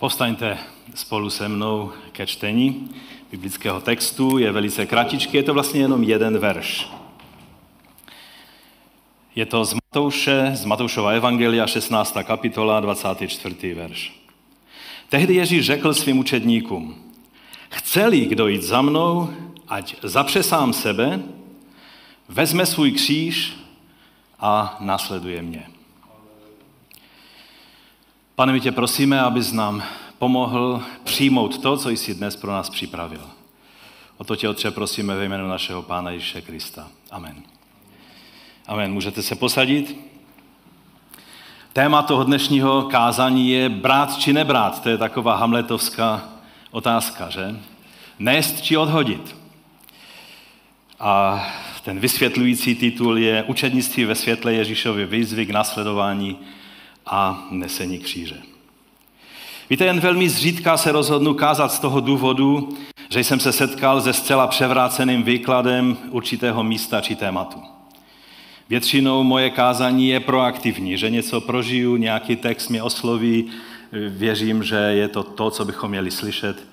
Povstaňte spolu se mnou ke čtení biblického textu. Je velice kratičký, je to vlastně jenom jeden verš. Je to z Matouše, z Matoušova Evangelia, 16. kapitola, 24. verš. Tehdy Ježíš řekl svým učedníkům, chce-li kdo jít za mnou, ať zapře sám sebe, vezme svůj kříž a následuje mě. Pane, my tě prosíme, abys nám pomohl přijmout to, co jsi dnes pro nás připravil. O to tě, Otče, prosíme ve jménu našeho Pána Ježíše Krista. Amen. Amen. Můžete se posadit? Téma toho dnešního kázání je brát či nebrát. To je taková hamletovská otázka, že? Nést či odhodit. A ten vysvětlující titul je Učednictví ve světle Ježíšovy výzvy k následování a nesení kříže. Víte, jen velmi zřídka se rozhodnu kázat z toho důvodu, že jsem se setkal se zcela převráceným výkladem určitého místa či tématu. Většinou moje kázání je proaktivní, že něco prožiju, nějaký text mě osloví, věřím, že je to to, co bychom měli slyšet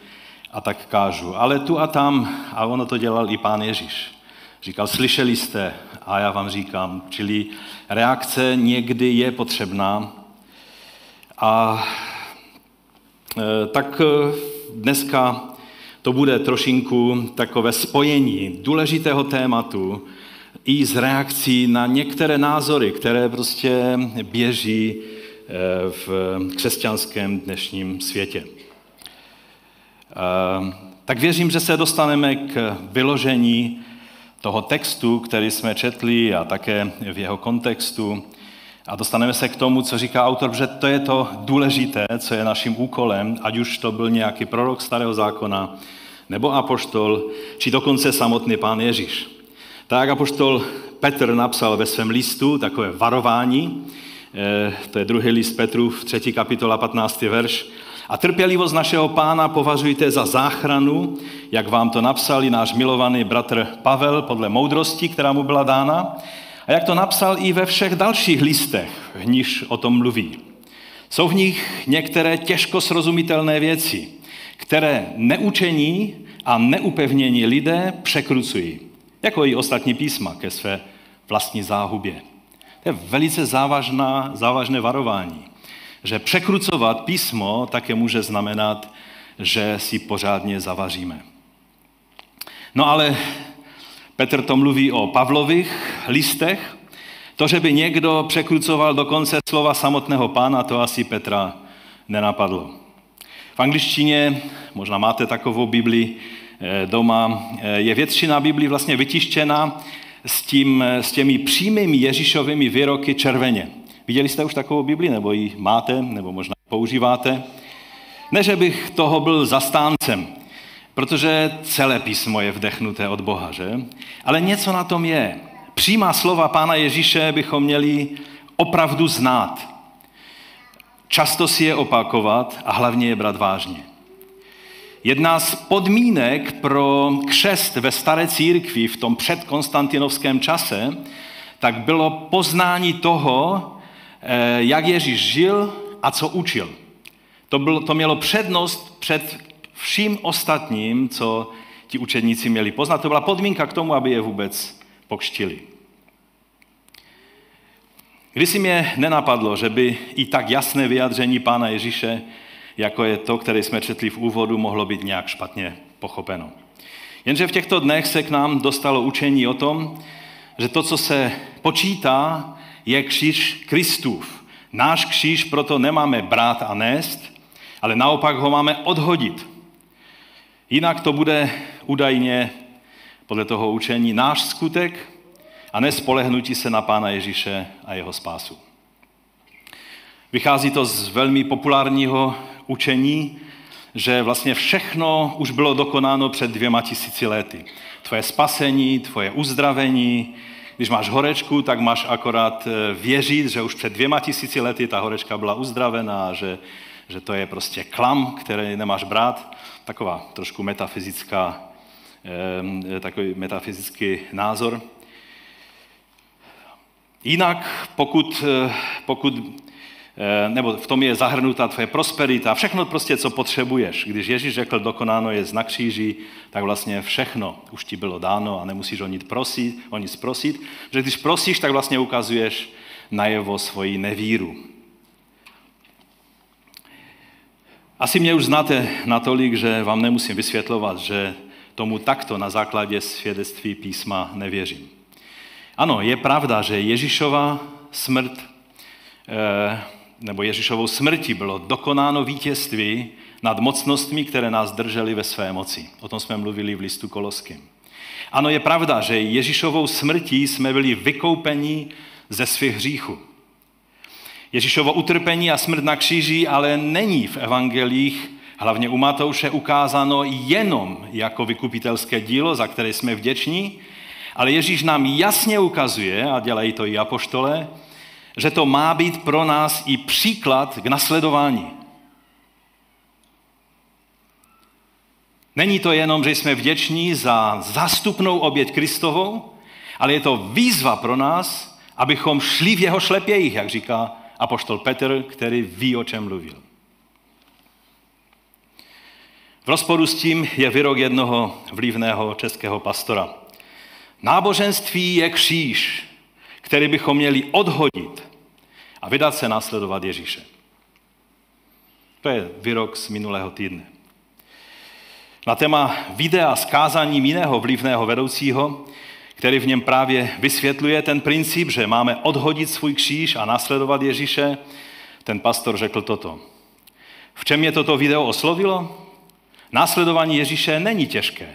a tak kážu. Ale tu a tam, a ono to dělal i pán Ježíš, říkal, slyšeli jste a já vám říkám, čili reakce někdy je potřebná, a e, tak e, dneska to bude trošinku takové spojení důležitého tématu i z reakcí na některé názory, které prostě běží e, v křesťanském dnešním světě. Tak věřím, že se dostaneme k vyložení toho textu, který jsme četli a také v jeho kontextu. A dostaneme se k tomu, co říká autor, že to je to důležité, co je naším úkolem, ať už to byl nějaký prorok starého zákona, nebo apoštol, či dokonce samotný pán Ježíš. Tak apoštol Petr napsal ve svém listu takové varování, eh, to je druhý list Petru v 3. kapitola 15. verš. A trpělivost našeho pána považujte za záchranu, jak vám to napsal i náš milovaný bratr Pavel podle moudrosti, která mu byla dána, a jak to napsal i ve všech dalších listech, v níž o tom mluví. Jsou v nich některé těžko srozumitelné věci, které neučení a neupevnění lidé překrucují, jako i ostatní písma ke své vlastní záhubě. To je velice závažná, závažné varování, že překrucovat písmo také může znamenat, že si pořádně zavaříme. No ale Petr to mluví o Pavlových listech. To, že by někdo překrucoval dokonce slova samotného pána, to asi Petra nenapadlo. V angličtině, možná máte takovou Bibli eh, doma, eh, je většina Biblii vlastně vytištěna s, tím, s těmi přímými Ježíšovými výroky červeně. Viděli jste už takovou Bibli, nebo ji máte, nebo možná používáte? Ne, že bych toho byl zastáncem, Protože celé písmo je vdechnuté od Boha, že? Ale něco na tom je. Přímá slova Pána Ježíše bychom měli opravdu znát. Často si je opakovat a hlavně je brát vážně. Jedna z podmínek pro křest ve staré církvi v tom předkonstantinovském čase, tak bylo poznání toho, eh, jak Ježíš žil a co učil. To, bylo, to mělo přednost před vším ostatním, co ti učedníci měli poznat. To byla podmínka k tomu, aby je vůbec pokštili. Když si mě nenapadlo, že by i tak jasné vyjádření Pána Ježíše, jako je to, které jsme četli v úvodu, mohlo být nějak špatně pochopeno. Jenže v těchto dnech se k nám dostalo učení o tom, že to, co se počítá, je kříž Kristův. Náš kříž proto nemáme brát a nést, ale naopak ho máme odhodit. Jinak to bude údajně podle toho učení náš skutek a nespolehnutí se na Pána Ježíše a jeho spásu. Vychází to z velmi populárního učení, že vlastně všechno už bylo dokonáno před dvěma tisíci lety. Tvoje spasení, tvoje uzdravení, když máš horečku, tak máš akorát eh, věřit, že už před dvěma tisíci lety ta horečka byla uzdravená, že, že to je prostě klam, který nemáš brát taková trošku metafyzická, takový metafyzický názor. Jinak, pokud, eh, pokud Eh, nebo v tom je zahrnutá tvoje prosperita, všechno prostě, co potřebuješ. Když Ježíš řekl, dokonáno je na kříži, tak vlastně všechno už ti bylo dáno a nemusíš o nic prosit, o nic prosit. Že když prosíš, tak vlastně ukazuješ najevo svoji nevíru. Asi mě už znáte natolik, že vám nemusím vysvětlovat, že tomu takto na základě svědectví písma nevěřím. Ano, je pravda, že Ježíšova smrt eh, nebo Ježíšovou smrti bylo dokonáno vítězství nad mocnostmi, které nás držely ve své moci. O tom jsme mluvili v listu Koloským. Ano, je pravda, že Ježíšovou smrtí jsme byli vykoupeni ze svých hříchů. Ježíšovo utrpení a smrt na kříži ale není v evangelích, hlavně u Matouše, ukázáno jenom jako vykupitelské dílo, za které jsme vděční, ale Ježíš nám jasně ukazuje, a dělají to i apoštole, že to má být pro nás i příklad k nasledování. Není to jenom, že jsme vděční za zástupnou oběť Kristovou, ale je to výzva pro nás, abychom šli v jeho šlepějích, jak říká apoštol Petr, který ví, o čem mluvil. V rozporu s tím je vyrok jednoho vlivného českého pastora. Náboženství je kříž, který bychom měli odhodit a vydat se následovat Ježíše. To je výrok z minulého týdne. Na téma videa s kázáním jiného vlivného vedoucího, který v něm právě vysvětluje ten princip, že máme odhodit svůj kříž a následovat Ježíše, ten pastor řekl toto. V čem je toto video oslovilo? Následování Ježíše není těžké.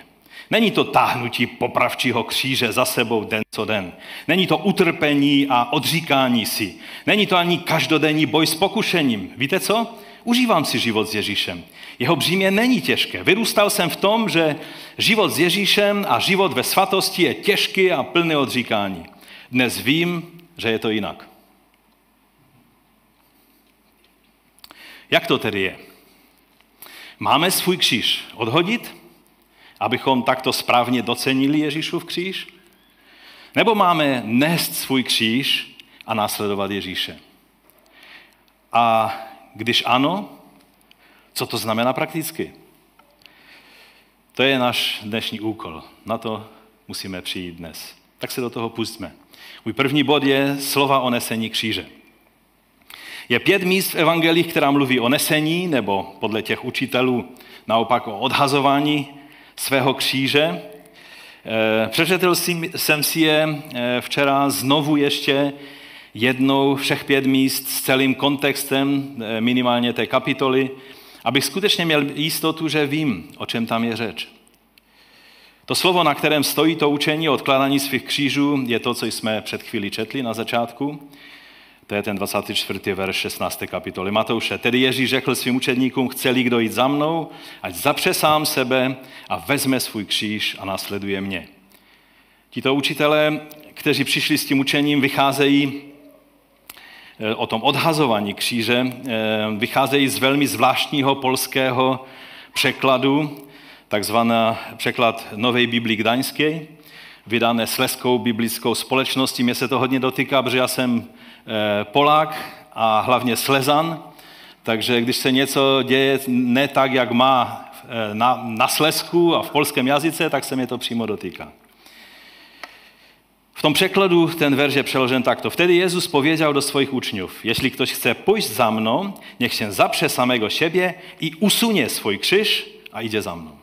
Není to táhnutí popravčího kříže za sebou den co den. Není to utrpení a odříkání si. Není to ani každodenní boj s pokušením. Víte co? Užívám si život s Ježíšem. Jeho břímě není těžké. Vyrůstal jsem v tom, že život s Ježíšem a život ve svatosti je těžký a plný odříkání. Dnes vím, že je to jinak. Jak to tedy je? Máme svůj kříž odhodit abychom takto správně docenili Ježíšův kříž? Nebo máme nést svůj kříž a následovat Ježíše? A když ano, co to znamená prakticky? To je náš dnešní úkol. Na to musíme přijít dnes. Tak se do toho pustíme. Můj první bod je slova o nesení kříže. Je pět míst v evangelích, která mluví o nesení, nebo podle těch učitelů naopak o odhazování svého kříže. Eh, přečetl jsem si je eh, včera znovu ještě jednou všech pět míst s celým kontextem eh, minimálně té kapitoly, abych skutečně měl jistotu, že vím, o čem tam je řeč. To slovo, na kterém stojí to učení o odkládání svých křížů, je to, co jsme před chvíli četli na začátku. To je ten 24. verš 16. kapitoly Matouše. Tedy Ježíš řekl svým učedníkům, chce-li kdo jít za mnou, ať zapře sám sebe a vezme svůj kříž a následuje mě. Tito učitelé, kteří přišli s tím učením, vycházejí o tom odhazování kříže, eh, vycházejí z velmi zvláštního polského překladu, takzvaná překlad Nové Biblii Gdaňské, vydané Sleskou biblickou společností. Mě se to hodně dotýká, protože já jsem Eh, Polák a hlavně Slezan, takže když se něco děje ne tak, jak má eh, na, na Slesku a v polském jazyce, tak se mě to přímo dotýká. V tom překladu ten verš je přeložen takto. Vtedy Jezus pověděl do svých učňů, jestli ktoś chce pójść za mnou, niech się zaprze samego siebie i usunie svůj křiž a jde za mnou.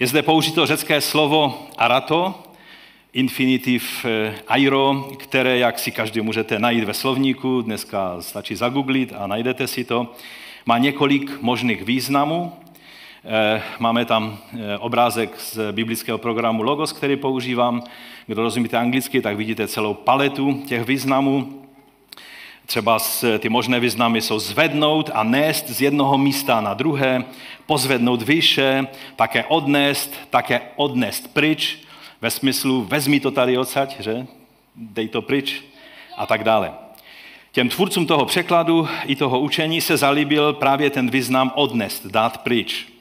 Je zde použito řecké slovo arato, infinitiv eh, airo, které, jak si každý můžete najít ve slovníku, dneska stačí zagooglit a najdete si to, má několik možných významů. Eh, máme tam eh, obrázek z biblického programu Logos, který používám. Kdo rozumíte anglicky, tak vidíte celou paletu těch významů. Třeba ty možné významy jsou zvednout a nést z jednoho místa na druhé, pozvednout vyše, také odnést, také odnést pryč, ve smyslu vezmi to tady odsaď, že? dej to pryč a tak dále. Těm tvůrcům toho překladu i toho učení se zalíbil právě ten význam odnést, dát pryč.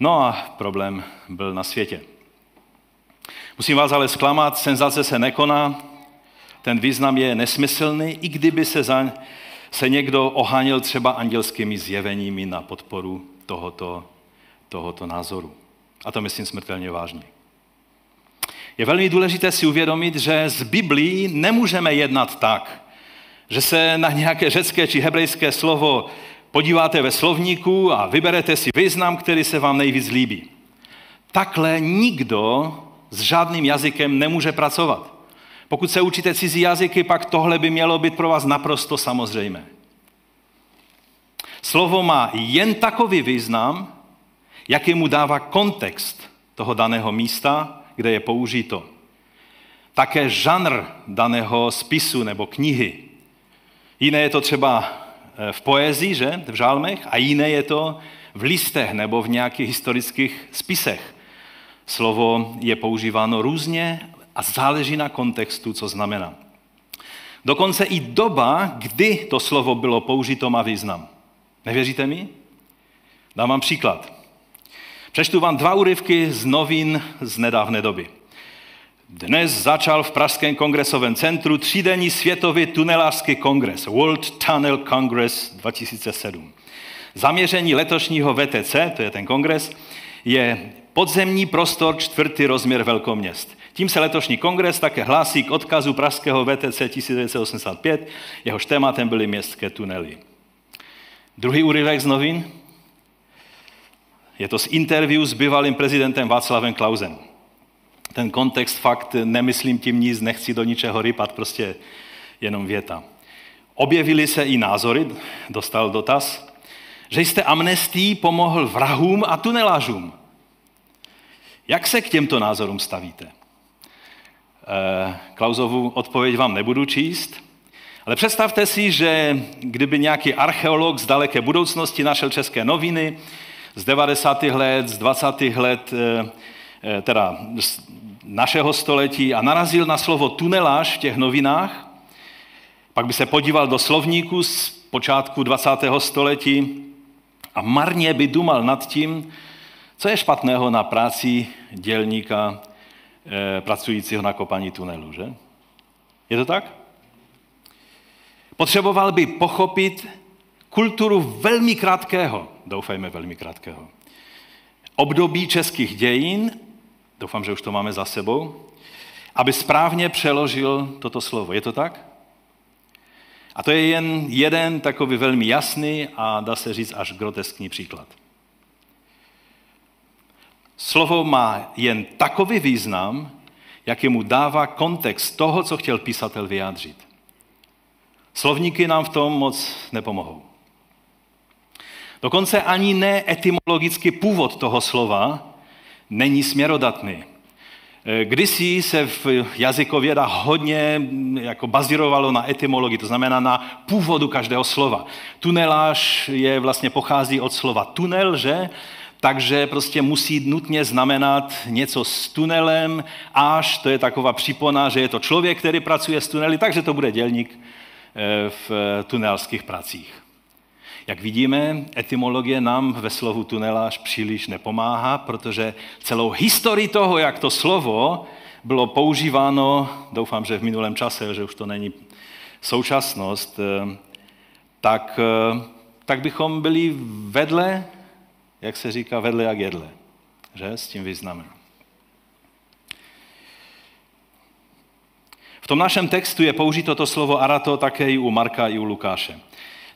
No a problém byl na světě. Musím vás ale zklamat, senzace se nekoná, ten význam je nesmyslný, i kdyby se, za, se někdo oháněl třeba andělskými zjeveními na podporu tohoto, tohoto názoru. A to myslím smrtelně vážně. Je velmi důležité si uvědomit, že z Biblii nemůžeme jednat tak, že se na nějaké řecké či hebrejské slovo podíváte ve slovníku a vyberete si význam, který se vám nejvíc líbí. Takhle nikdo s žádným jazykem nemůže pracovat. Pokud se učíte cizí jazyky, pak tohle by mělo být pro vás naprosto samozřejmé. Slovo má jen takový význam, jaký mu dává kontext toho daného místa, kde je použito. Také žanr daného spisu nebo knihy. Jiné je to třeba v poezii, že, v žálmech, a jiné je to v listech nebo v nějakých historických spisech. Slovo je používáno různě a záleží na kontextu, co znamená. Dokonce i doba, kdy to slovo bylo použito, má význam. Nevěříte mi? Dám vám příklad. Přečtu vám dva úryvky z novin z nedávné doby. Dnes začal v Pražském kongresovém centru třídenní světový tunelářský kongres World Tunnel Congress 2007. Zaměření letošního VTC, to je ten kongres, je podzemní prostor čtvrtý rozměr velkoměst. Tím se letošní kongres také hlásí k odkazu pražského VTC 1985, jehož tématem byly městské tunely. Druhý úryvek z novin je to z interview s bývalým prezidentem Václavem Klausem. Ten kontext fakt nemyslím tím nic, nechci do ničeho rypat, prostě jenom věta. Objevily se i názory, dostal dotaz, že jste amnestí pomohl vrahům a tunelářům. Jak se k těmto názorům stavíte? Eh, Klausovu odpověď vám nebudu číst, ale představte si, že kdyby nějaký archeolog z daleké budoucnosti našel české noviny z 90. let, z 20. let, eh, eh, teda z našeho století a narazil na slovo tunelář v těch novinách, pak by se podíval do slovníku z počátku 20. století a marně by dumal nad tím, co je špatného na práci dělníka e, pracujícího na kopání tunelu, že? Je to tak? Potřeboval by pochopit kulturu velmi krátkého, doufejme velmi krátkého, období českých dějin, doufám, že už to máme za sebou, aby správně přeložil toto slovo. Je to tak? A to je jen jeden takový velmi jasný a dá se říct až groteskní příklad. Slovo má jen takový význam, jaký mu dává kontext toho, co chtěl písatel vyjádřit. Slovníky nám v tom moc nepomohou. Dokonce ani ne etymologický původ toho slova není směrodatný. Kdysi se v jazykověda hodně jako bazírovalo na etymologii, to znamená na původu každého slova. Tunelář je vlastně pochází od slova tunel, že? takže prostě musí nutně znamenat něco s tunelem, až to je taková připona, že je to člověk, který pracuje s tunely, takže to bude dělník eh, v tunelských pracích. Jak vidíme, etymologie nám ve slovu tunelář příliš nepomáhá, protože celou historii toho, jak to slovo bylo používáno, doufám, že v minulém čase, že už to není současnost, eh, tak, eh, tak bychom byli vedle jak se říká, vedle jak jedle. Že? S tím významem. V tom našem textu je použito to slovo arato také i u Marka, i u Lukáše.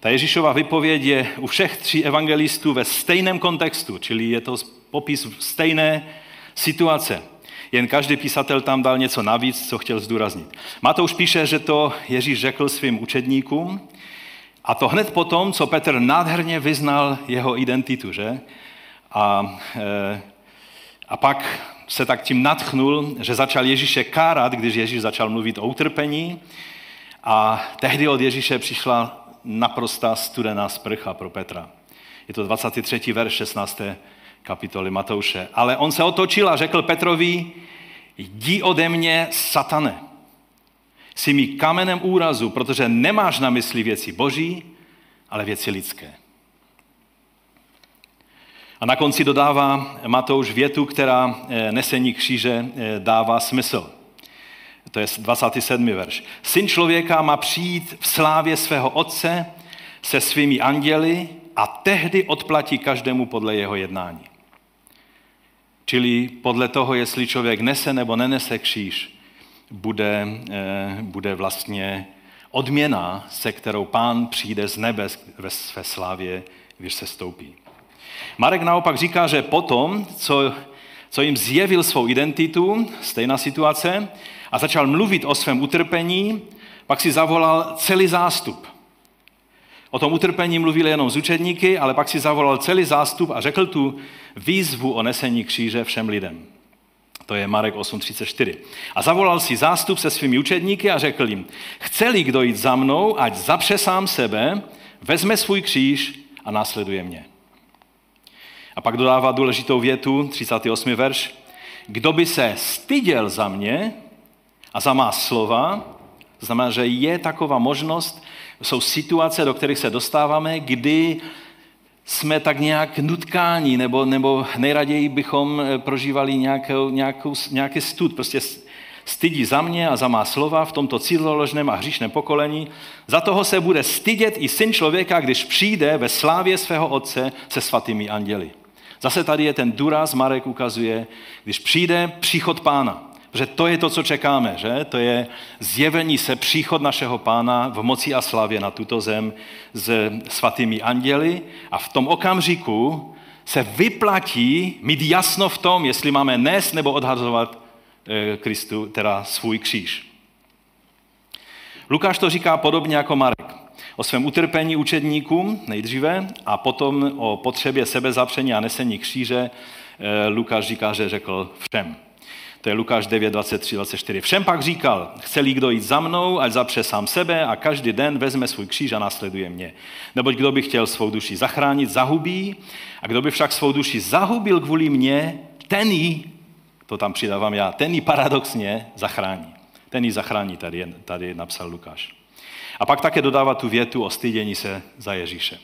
Ta Ježíšova vypověď je u všech tří evangelistů ve stejném kontextu, čili je to popis stejné situace. Jen každý písatel tam dal něco navíc, co chtěl zdůraznit. Matouš píše, že to Ježíš řekl svým učedníkům a to hned potom, co Petr nádherně vyznal jeho identitu, že? A, e, a pak se tak tím natchnul, že začal Ježíše kárat, když Ježíš začal mluvit o utrpení. A tehdy od Ježíše přišla naprostá studená sprcha pro Petra. Je to 23. verš 16. kapitoly Matouše. Ale on se otočil a řekl Petrovi, jdi ode mě, satane. Jsi mi kamenem úrazu, protože nemáš na mysli věci boží, ale věci lidské. A na konci dodává Matouš větu, která eh, nesení kříže eh, dává smysl. To je 27. verš. Syn člověka má přijít v slávě svého otce se svými anděly a tehdy odplatí každému podle jeho jednání. Čili podle toho, jestli člověk nese nebo nenese kříž, bude, eh, bude vlastně odměna, se kterou pán přijde z nebe ve své slávě, když se stoupí. Marek naopak říká, že potom, co, co jim zjevil svou identitu, stejná situace, a začal mluvit o svém utrpení, pak si zavolal celý zástup. O tom utrpení mluvil jenom z učedníky, ale pak si zavolal celý zástup a řekl tu výzvu o nesení kříže všem lidem. To je Marek 8.34. A zavolal si zástup se svými učedníky a řekl jim, chce-li kdo jít za mnou, ať zapře sám sebe, vezme svůj kříž a následuje mě. A pak dodává důležitou větu, 38. verš. Kdo by se styděl za mě a za má slova, znamená, že je taková možnost, jsou situace, do kterých se dostáváme, kdy jsme tak nějak nutkáni, nebo, nebo nejraději bychom eh, prožívali nějakou, nějakou, nějaký stud, prostě stydí za mě a za má slova v tomto cíloložném a hříšném pokolení. Za toho se bude stydět i syn člověka, když přijde ve slávě svého otce se svatými anděli. Zase tady je ten důraz, Marek ukazuje, když přijde příchod pána. Protože to je to, co čekáme, že? To je zjevení se příchod našeho pána v moci a slavě na tuto zem s svatými anděli a v tom okamžiku se vyplatí mít jasno v tom, jestli máme nést nebo odhazovat eh, Kristu, teda svůj kříž. Lukáš to říká podobně jako Marek. O svém utrpení učedníkům nejdříve a potom o potřebě sebezapření a nesení kříže eh, Lukáš říká, že řekl všem. To je Lukáš 9, 23, 24. Všem pak říkal, chce-li kdo jít za mnou, ať zapře sám sebe a každý den vezme svůj kříž a následuje mě. Neboť kdo by chtěl svou duši zachránit, zahubí, a kdo by však svou duši zahubil kvůli mně, ten ji, to tam přidávám já, ten ji paradoxně zachrání. Ten ji zachrání, tady, tady napsal Lukáš. A pak také dodává tu větu o stydění se za Ježíše.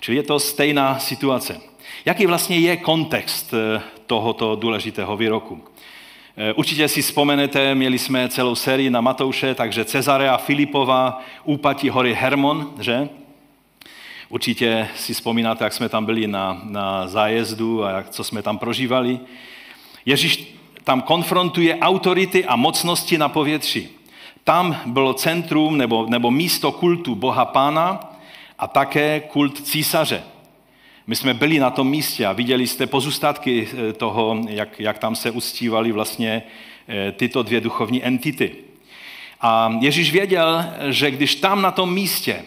Čili je to stejná situace. Jaký vlastně je kontext eh, tohoto důležitého výroku? Eh, určitě si vzpomenete, měli jsme celou sérii na Matouše, takže Cezarea Filipova, úpatí hory Hermon, že? Určitě si vzpomínáte, jak jsme tam byli na, na zájezdu a jak, co jsme tam prožívali. Ježíš tam konfrontuje autority a mocnosti na povětří. Tam bylo centrum nebo, nebo místo kultu Boha Pána a také kult císaře. My jsme byli na tom místě a viděli jste pozůstatky eh, toho, jak, jak tam se uctívali vlastně eh, tyto dvě duchovní entity. A Ježíš věděl, že když tam na tom místě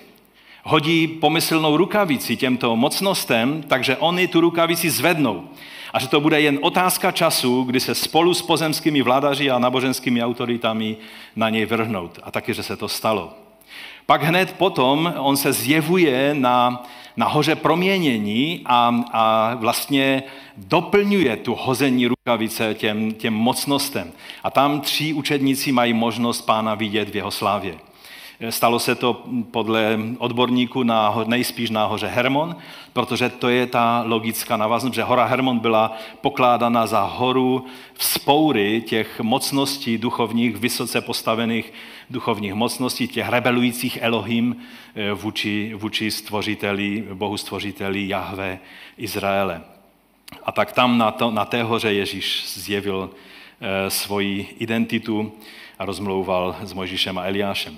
hodí pomyslnou rukavici těmto mocnostem, takže oni tu rukavici zvednou. A že to bude jen otázka času, kdy se spolu s pozemskými vládaři a náboženskými autoritami na něj vrhnout. A taky, že se to stalo. Pak hned potom on se zjevuje na na hoře proměnění a, a vlastně doplňuje tu hození rukavice těm, těm mocnostem. A tam tři učedníci mají možnost pána vidět v jeho slávě. Stalo se to podle odborníků na, nejspíš na hoře Hermon, protože to je ta logická navaznost, že hora Hermon byla pokládána za horu vzpoury těch mocností duchovních, vysoce postavených duchovních mocností, těch rebelujících Elohim eh, vůči, vůči stvořiteli, bohu stvořiteli Jahve Izraele. A tak tam na, to, na té hoře Ježíš zjevil e, svoji identitu a rozmlouval s Mojžíšem a Eliášem.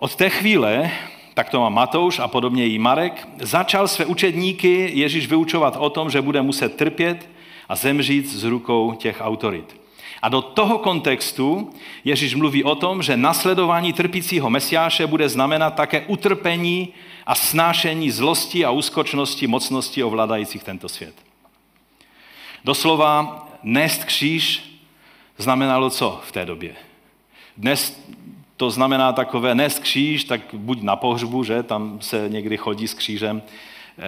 Od té chvíle, tak to má Matouš a podobně i Marek, začal své učedníky Ježíš vyučovat o tom, že bude muset trpět a zemřít z rukou těch autorit. A do toho kontextu Ježíš mluví o tom, že nasledování trpícího mesiáše bude znamenat také utrpení a snášení zlosti a úskočnosti mocnosti ovládajících tento svět. Doslova nést kříž znamenalo co v té době? Dnes to znamená takové nést kříž, tak buď na pohřbu, že tam se někdy chodí s křížem eh,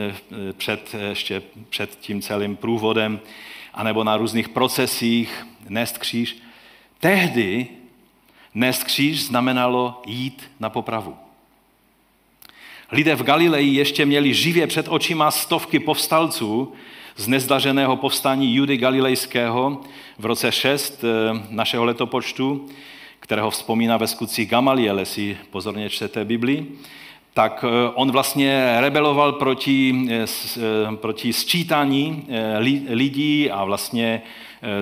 eh, před, ještě před tím celým průvodem, anebo na různých procesích nést kříž. Tehdy nést kříž znamenalo jít na popravu. Lidé v Galileji ještě měli živě před očima stovky povstalců z nezdařeného povstání Judy Galilejského v roce 6 eh, našeho letopočtu, kterého vzpomíná ve skutcích Gamaliel, jestli pozorně čtete Bibli, tak eh, on vlastně rebeloval proti, eh, proti sčítání lidí a vlastně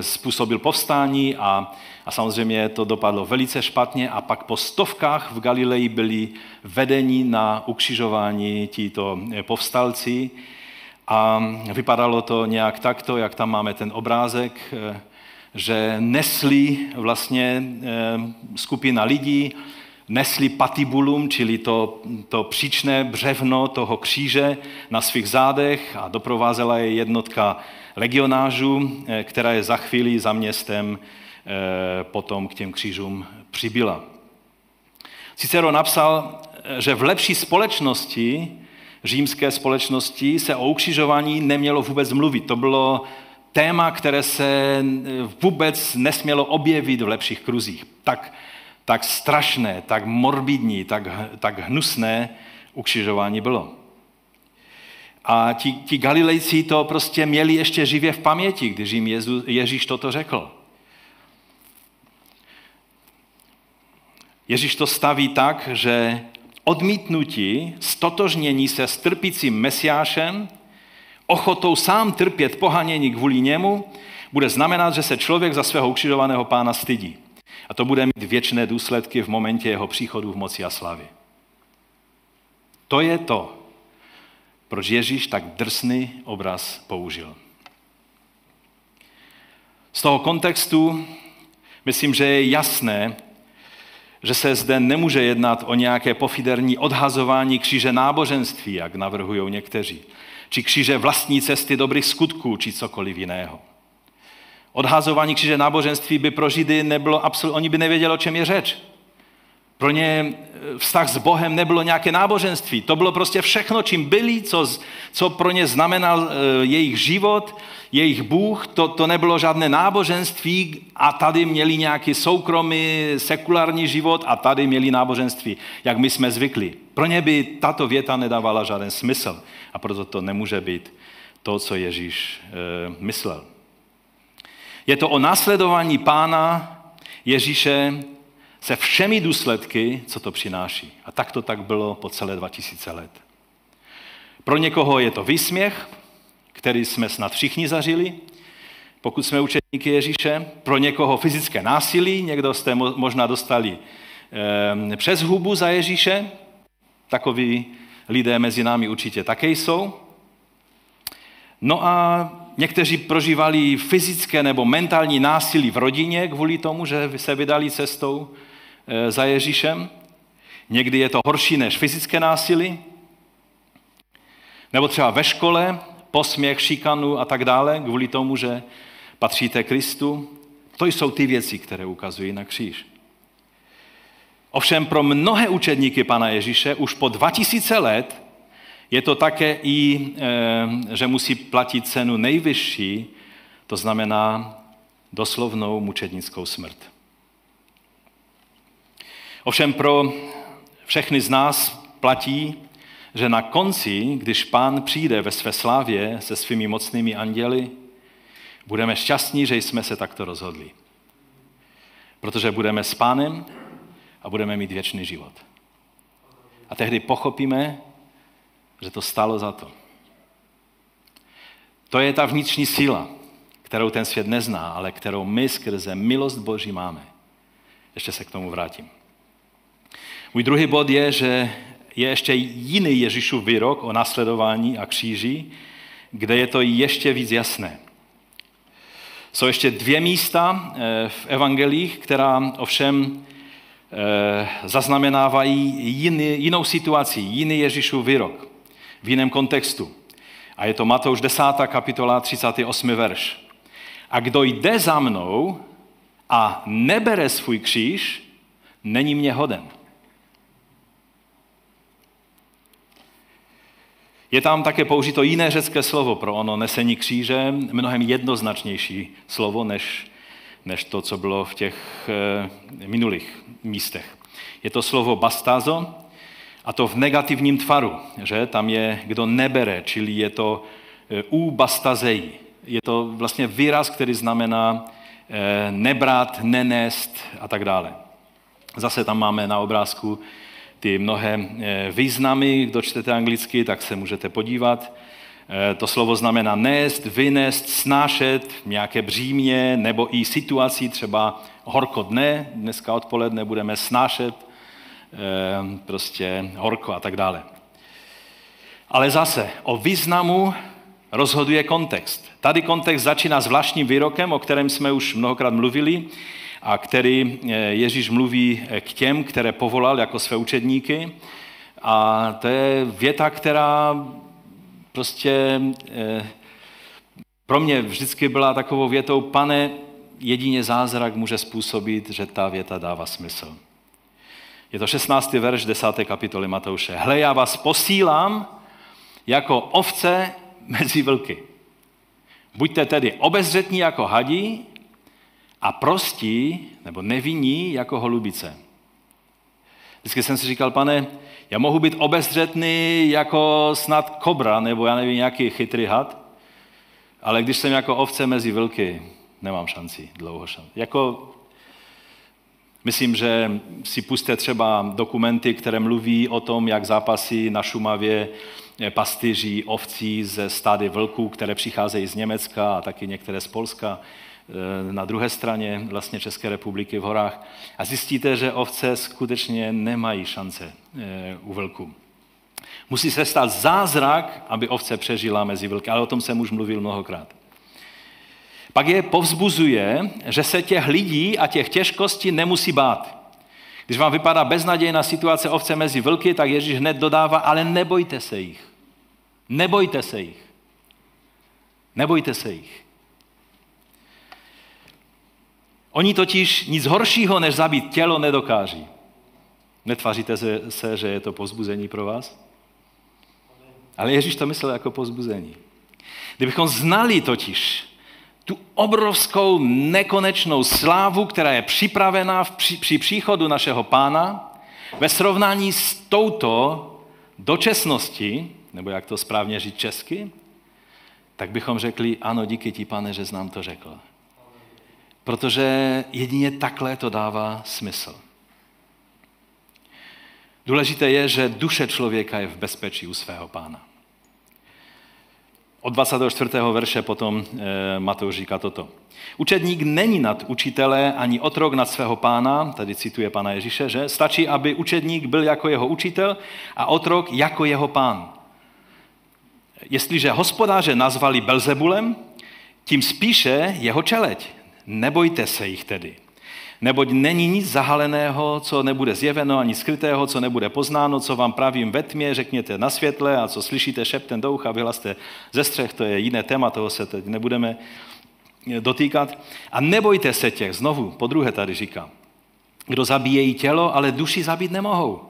způsobil povstání a, a samozřejmě to dopadlo velice špatně a pak po stovkách v Galileji byli vedeni na ukřižování tito povstalci a vypadalo to nějak takto, jak tam máme ten obrázek, eh, že nesli vlastně eh, skupina lidí, nesli patibulum, čili to, to příčné břevno toho kříže na svých zádech a doprovázela je jednotka legionářů, eh, která je za chvíli za městem potom k těm křížům přibyla. Cicero napsal, že v lepší společnosti římské společnosti se o ukřižování nemělo vůbec mluvit. To bylo téma, které se vůbec nesmělo objevit v lepších kruzích. Tak, tak strašné, tak morbidní, tak, tak hnusné ukřižování bylo. A ti, ti Galilejci to prostě měli ještě živě v paměti, když jim Jezu, Ježíš toto řekl. Ježíš to staví tak, že odmítnutí, stotožnění se s trpícím mesiášem, ochotou sám trpět pohanění kvůli němu, bude znamenat, že se člověk za svého ukřižovaného pána stydí. A to bude mít věčné důsledky v momentě jeho příchodu v moci a slavě. To je to, proč Ježíš tak drsný obraz použil. Z toho kontextu myslím, že je jasné, že se zde nemůže jednat o nějaké pofiderní odhazování kříže náboženství, jak navrhují někteří, či kříže vlastní cesty dobrých skutků, či cokoliv jiného. Odhazování kříže náboženství by pro Židy nebylo absolutně, oni by nevěděli, o čem je řeč. Pro ně eh, vztah s Bohem nebylo nějaké náboženství. To bylo prostě všechno, čím byli, co, co pro ně znamenal eh, jejich život, jejich Bůh. To, to nebylo žádné náboženství a tady měli nějaký soukromý, sekulární život a tady měli náboženství, jak my jsme zvykli. Pro ně by tato věta nedávala žádný smysl a proto to nemůže být to, co Ježíš e, myslel. Je to o následování pána Ježíše se všemi důsledky, co to přináší. A tak to tak bylo po celé 2000 let. Pro někoho je to výsměch, který jsme snad všichni zažili, pokud jsme učeníky Ježíše. Pro někoho fyzické násilí, někdo jste možná dostali eh, přes hubu za Ježíše. Takoví lidé mezi námi určitě také jsou. No a někteří prožívali fyzické nebo mentální násilí v rodině kvůli tomu, že se vydali cestou za Ježíšem. Někdy je to horší než fyzické násilí. Nebo třeba ve škole, posměch, šikanu a tak dále, kvůli tomu, že patříte Kristu. To jsou ty věci, které ukazují na kříž. Ovšem pro mnohé učedníky Pana Ježíše už po 2000 let je to také i, eh, že musí platit cenu nejvyšší, to znamená doslovnou mučednickou smrt. Ovšem pro všechny z nás platí, že na konci, když pán přijde ve své slávě se svými mocnými anděli, budeme šťastní, že jsme se takto rozhodli. Protože budeme s pánem a budeme mít věčný život. A tehdy pochopíme, že to stalo za to. To je ta vnitřní síla, kterou ten svět nezná, ale kterou my skrze milost Boží máme. Ještě se k tomu vrátím. Můj druhý bod je, že je ještě jiný Ježíšův výrok o následování a kříži, kde je to ještě víc jasné. Jsou ještě dvě místa eh, v evangelích, která ovšem eh, zaznamenávají jiný, jinou situaci, jiný Ježíšův výrok v jiném kontextu. A je to Matouš 10. kapitola 38. verš. A kdo jde za mnou a nebere svůj kříž, není mě hoden. Je tam také použito jiné řecké slovo pro ono nesení kříže, mnohem jednoznačnější slovo než, než to, co bylo v těch e, minulých místech. Je to slovo bastazo A to v negativním tvaru, že tam je, kdo nebere, čili je to u bastazei. Je to vlastně výraz, který znamená nebrat, nenést a tak dále. Zase tam máme na obrázku ty mnohé významy, kdo čtete anglicky, tak se můžete podívat. Eh, to slovo znamená nést, vynést, snášet nějaké břímě nebo i situací, třeba horko dne, dneska odpoledne budeme snášet eh, prostě horko a tak dále. Ale zase o významu rozhoduje kontext. Tady kontext začíná zvláštním výrokem, o kterém jsme už mnohokrát mluvili a který eh, Ježíš mluví k těm, které povolal jako své učedníky. A to je věta, která prostě eh, pro mě vždycky byla takovou větou, pane, jedině zázrak může způsobit, že ta věta dává smysl. Je to 16. verš 10. kapitoly Matouše. Hle, já vás posílám jako ovce mezi vlky. Buďte tedy obezřetní jako hadí a prostí nebo nevinní jako holubice. Vždycky jsem si říkal, pane, já mohu být obezřetný jako snad kobra, nebo já nevím, nějaký chytrý had, ale když jsem jako ovce mezi vlky, nemám šanci, dlouho šanci. Jako, myslím, že si puste třeba dokumenty, které mluví o tom, jak zápasí na Šumavě eh, pastýři ovcí ze stády vlků, které přicházejí z Německa a taky některé z Polska. Eh, na druhé straně vlastně České republiky v horách a zjistíte, že ovce skutečně nemají šance eh, u vlku. Musí se stát zázrak, aby ovce přežila mezi vlky, ale o tom jsem už mluvil mnohokrát. Pak je povzbuzuje, že se těch lidí a těch těžkostí nemusí bát. Když vám vypadá beznadějná situace ovce mezi vlky, tak Ježíš hned dodává, ale nebojte se jich. Nebojte se jich. Nebojte se jich. Oni totiž nic horšího, než zabít tělo, nedokáží. Netváříte se, že je to pozbuzení pro vás? Ale Ježíš to myslel jako pozbuzení. Kdybychom znali totiž tu obrovskou nekonečnou slávu, která je připravená při, při příchodu našeho pána, ve srovnání s touto dočasností, nebo jak to správně říct česky, tak bychom řekli, ano, díky ti, pane, že jsi nám to řekl. Protože jedině takhle to dává smysl. Důležité je, že duše člověka je v bezpečí u svého pána. Od 24. verše potom e, Matouš říká toto. Učedník není nad učitele ani otrok nad svého pána, tady cituje pana Ježíše, že stačí, aby učedník byl jako jeho učitel a otrok jako jeho pán. Jestliže hospodáře nazvali Belzebulem, tím spíše jeho čeleť. Nebojte se jich tedy. Neboť není nic zahaleného, co nebude zjeveno, ani skrytého, co nebude poznáno, co vám pravím ve tmě, řekněte na světle a co slyšíte šeptem do ucha, vyhlaste ze střech, to je jiné téma, toho se teď nebudeme dotýkat. A nebojte se těch, znovu, po druhé tady říkám, kdo zabíjejí tělo, ale duši zabít nemohou.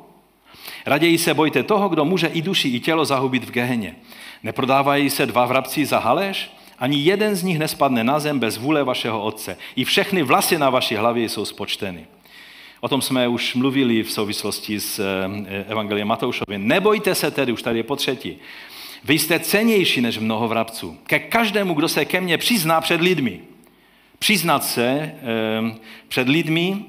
Raději se bojte toho, kdo může i duši, i tělo zahubit v geheně. Neprodávají se dva vrabci za haléř? Ani jeden z nich nespadne na zem bez vůle vašeho otce. I všechny vlasy na vaší hlavě jsou spočteny. O tom jsme už mluvili v souvislosti s eh, Evangeliem Matoušovi. Nebojte se tedy, už tady je po třetí. Vy jste cenější než mnoho vrabců. Ke každému, kdo se ke mně přizná před lidmi. Přiznat se eh, před lidmi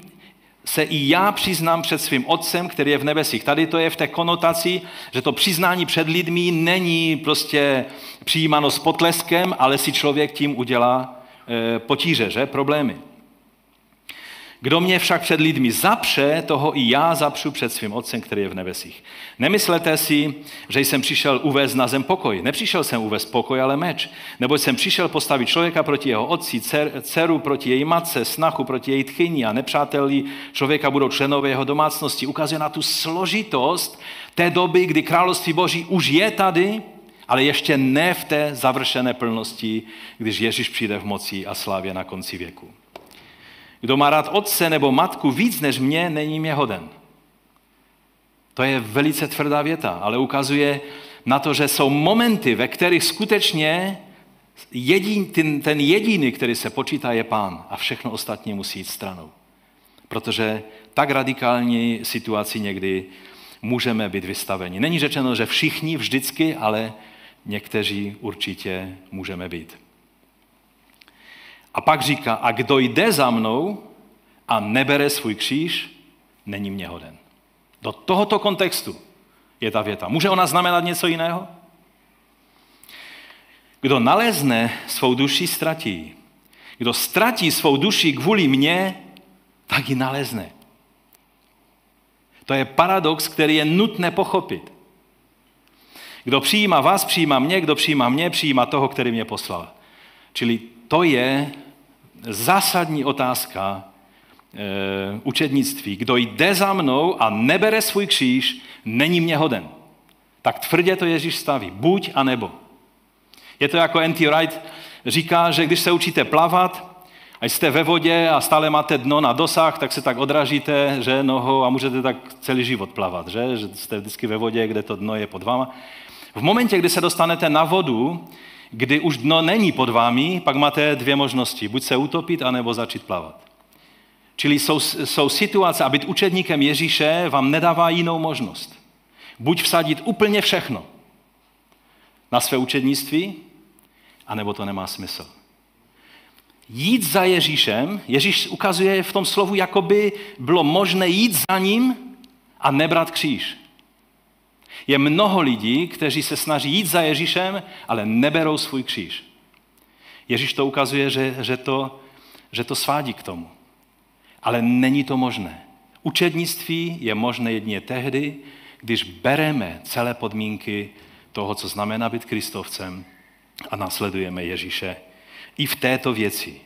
se i já přiznám před svým otcem, který je v nebesích. Tady to je v té konotaci, že to přiznání před lidmi není prostě přijímáno s potleskem, ale si člověk tím udělá e, potíže, že? problémy. Kdo mě však před lidmi zapře, toho i já zapřu před svým Otcem, který je v nebesích. Nemyslete si, že jsem přišel uvést na zem pokoj. Nepřišel jsem uvést pokoj, ale meč. Nebo jsem přišel postavit člověka proti jeho otci, dceru proti její matce, snachu proti její tchyni a nepřátelí člověka budou členové jeho domácnosti. Ukazuje na tu složitost té doby, kdy království Boží už je tady, ale ještě ne v té završené plnosti, když Ježíš přijde v moci a slávě na konci věku. Kdo má rád otce nebo matku víc než mě, není mě hoden. To je velice tvrdá věta, ale ukazuje na to, že jsou momenty, ve kterých skutečně jedin, ten, ten jediný, který se počítá, je pán a všechno ostatní musí jít stranou. Protože tak radikální situaci někdy můžeme být vystaveni. Není řečeno, že všichni vždycky, ale někteří určitě můžeme být. A pak říká, a kdo jde za mnou a nebere svůj kříž, není mě hoden. Do tohoto kontextu je ta věta. Může ona znamenat něco jiného? Kdo nalezne svou duši, ztratí. Kdo ztratí svou duši kvůli mně, tak ji nalezne. To je paradox, který je nutné pochopit. Kdo přijímá vás, přijímá mě, kdo přijímá mě, přijímá toho, který mě poslal. Čili to je zásadní otázka e, učednictví. Kdo jde za mnou a nebere svůj kříž, není mě hoden. Tak tvrdě to Ježíš staví. Buď a nebo. Je to jako N.T. Wright říká, že když se učíte plavat, a jste ve vodě a stále máte dno na dosah, tak se tak odražíte, že nohou a můžete tak celý život plavat, že? že jste vždycky ve vodě, kde to dno je pod váma. V momentě, kdy se dostanete na vodu, kdy už dno není pod vámi, pak máte dvě možnosti. Buď se utopit, anebo začít plavat. Čili jsou, jsou situace, a být učedníkem Ježíše vám nedává jinou možnost. Buď vsadit úplně všechno na své učednictví, anebo to nemá smysl. Jít za Ježíšem, Ježíš ukazuje v tom slovu, jako by bylo možné jít za ním a nebrat kříž. Je mnoho lidí, kteří se snaží jít za Ježíšem, ale neberou svůj kříž. Ježíš to ukazuje, že, že, to, že to svádí k tomu. Ale není to možné. Učednictví je možné jedině tehdy, když bereme celé podmínky toho, co znamená být kristovcem a nasledujeme Ježíše i v této věci.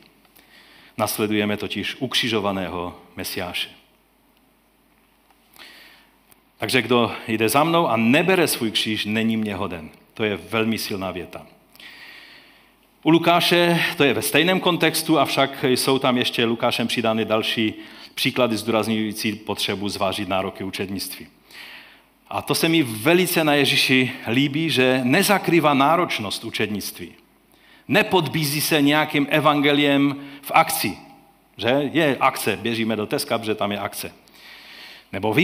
Nasledujeme totiž ukřižovaného Mesiáše. Takže kdo jde za mnou a nebere svůj kříž, není mě hoden. To je velmi silná věta. U Lukáše to je ve stejném kontextu, avšak jsou tam ještě Lukášem přidány další příklady zdůrazňující potřebu zvážit nároky učednictví. A to se mi velice na Ježíši líbí, že nezakrývá náročnost učednictví. Nepodbízí se nějakým evangeliem v akci. Že je akce, běžíme do Teska, protože tam je akce. Nebo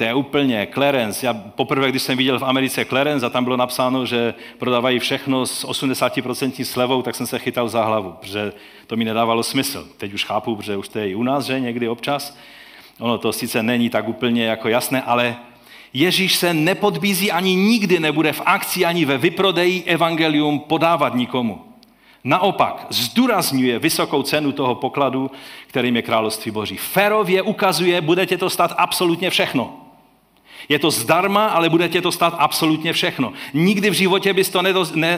je úplně Clarence. Já poprvé, když jsem viděl v Americe Clarence a tam bylo napsáno, že prodávají všechno s 80% slevou, tak jsem se chytal za hlavu, protože to mi nedávalo smysl. Teď už chápu, že už to je i u nás, že někdy občas. Ono to sice není tak úplně jako jasné, ale Ježíš se nepodbízí ani nikdy nebude v akci ani ve vyprodeji evangelium podávat nikomu. Naopak zdůrazňuje vysokou cenu toho pokladu, kterým je království Boží. Férově ukazuje, bude tě to stát absolutně všechno. Je to zdarma, ale bude tě to stát absolutně všechno. Nikdy v životě bys to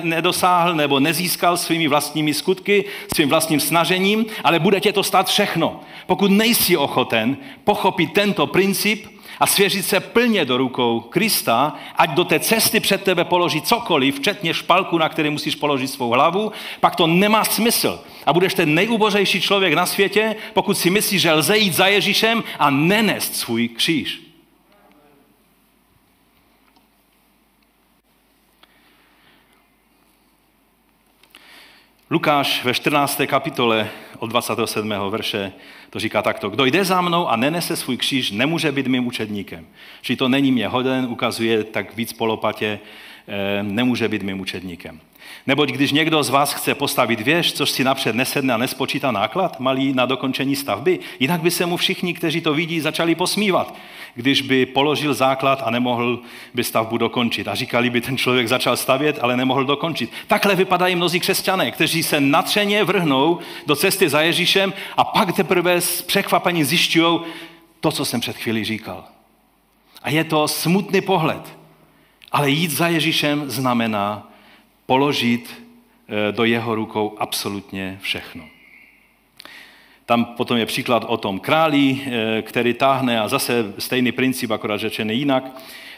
nedosáhl nebo nezískal svými vlastními skutky, svým vlastním snažením, ale bude tě to stát všechno. Pokud nejsi ochoten pochopit tento princip, a svěřit se plně do rukou Krista, ať do té cesty před tebe položí cokoliv, včetně špalku, na který musíš položit svou hlavu, pak to nemá smysl. A budeš ten nejubořejší člověk na světě, pokud si myslíš, že lze jít za Ježíšem a nenést svůj kříž. Lukáš ve 14. kapitole od 27. verše to říká takto. Kdo jde za mnou a nenese svůj kříž, nemůže být mým učedníkem. Čili to není mě hoden, ukazuje tak víc polopatě, eh, nemůže být mým učedníkem. Neboť když někdo z vás chce postavit věž, což si napřed nesedne a nespočítá náklad malý na dokončení stavby, jinak by se mu všichni, kteří to vidí, začali posmívat, když by položil základ a nemohl by stavbu dokončit. A říkali by, ten člověk začal stavět, ale nemohl dokončit. Takhle vypadají mnozí křesťané, kteří se natřeně vrhnou do cesty za Ježíšem a pak teprve s překvapením zjišťují to, co jsem před chvílí říkal. A je to smutný pohled. Ale jít za Ježíšem znamená položit eh, do jeho rukou absolutně všechno. Tam potom je příklad o tom králi, eh, který táhne a zase stejný princip, akorát řečený jinak.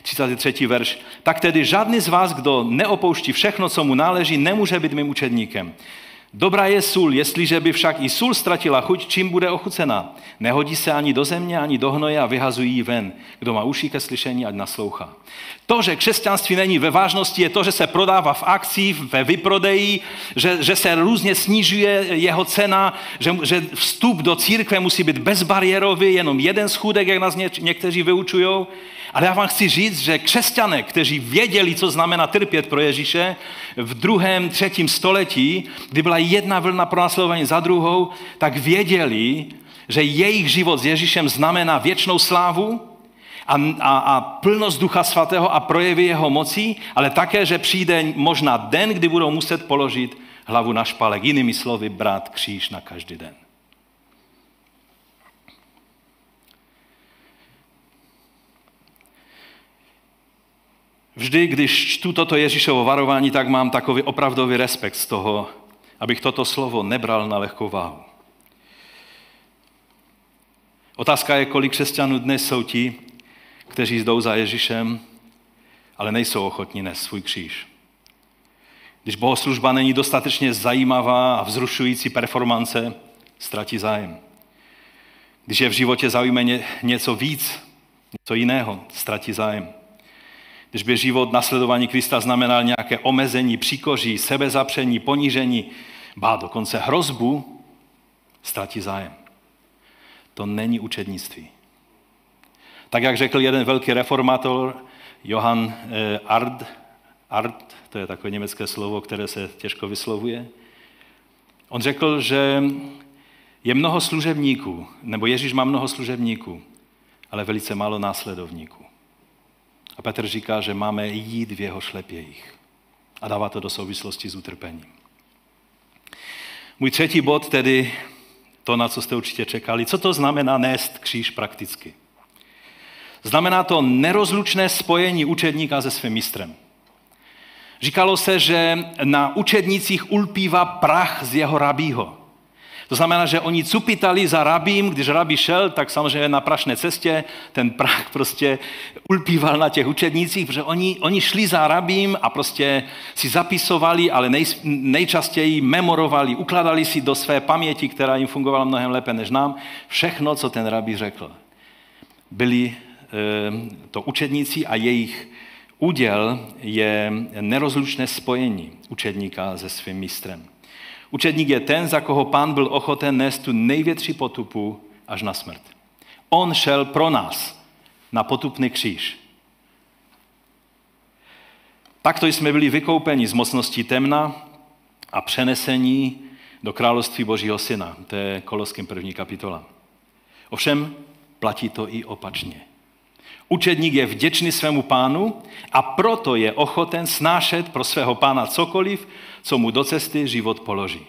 33. verš. Tak tedy žádný z vás, kdo neopouští všechno, co mu náleží, nemůže být mým učedníkem. Dobrá je sůl, jestliže by však i sůl ztratila chuť, čím bude ochucena. Nehodí se ani do země, ani do hnoje a vyhazují ji ven. Kdo má uši ke slyšení, ať naslouchá. To, že křesťanství není ve vážnosti, je to, že se prodává v akcích, ve vyprodeji, že, že se různě snižuje jeho cena, že, že vstup do církve musí být bezbariérový, jenom jeden schůdek, jak nás ně, někteří vyučují. Ale já vám chci říct, že křesťané, kteří věděli, co znamená trpět pro Ježíše, v druhém, třetím století, kdy byla jedna vlna pronásledování za druhou, tak věděli, že jejich život s Ježíšem znamená věčnou slávu a, a, a plnost Ducha Svatého a projevy jeho moci, ale také, že přijde možná den, kdy budou muset položit hlavu na špalek. Jinými slovy, brát kříž na každý den. Vždy, když čtu toto Ježíšovo varování, tak mám takový opravdový respekt z toho, abych toto slovo nebral na lehkou váhu. Otázka je, kolik křesťanů dnes jsou ti, kteří jdou za Ježíšem, ale nejsou ochotní nést svůj kříž. Když bohoslužba není dostatečně zajímavá a vzrušující performance, ztratí zájem. Když je v životě zaujme něco víc, něco jiného, ztratí zájem. Když by život nasledování Krista znamenal nějaké omezení, příkoří, sebezapření, ponížení, bá dokonce hrozbu, ztratí zájem. To není učednictví. Tak jak řekl jeden velký reformátor, Johann eh, Ard, Ard, to je takové německé slovo, které se těžko vyslovuje, on řekl, že je mnoho služebníků, nebo Ježíš má mnoho služebníků, ale velice málo následovníků. A Petr říká, že máme jít v jeho šlepějích. A dává to do souvislosti s utrpením. Můj třetí bod tedy, to, na co jste určitě čekali, co to znamená nést kříž prakticky. Znamená to nerozlučné spojení učedníka se svým mistrem. Říkalo se, že na učednicích ulpívá prach z jeho rabího. To znamená, že oni cupitali za rabím, když rabi šel, tak samozřejmě na prašné cestě ten prach prostě ulpíval na těch učednících, protože oni, oni šli za rabím a prostě si zapisovali, ale nej, nejčastěji memorovali, ukladali si do své paměti, která jim fungovala mnohem lépe než nám, všechno, co ten rabí řekl. Byli e, to učedníci a jejich úděl je nerozlučné spojení učedníka se svým mistrem. Učedník je ten, za koho pán byl ochoten nést tu největší potupu až na smrt. On šel pro nás na potupný kříž. Takto jsme byli vykoupeni z mocnosti temna a přenesení do království Božího syna. To je Koloským první kapitola. Ovšem platí to i opačně. Učedník je vděčný svému pánu a proto je ochoten snášet pro svého pána cokoliv, co mu do cesty život položí.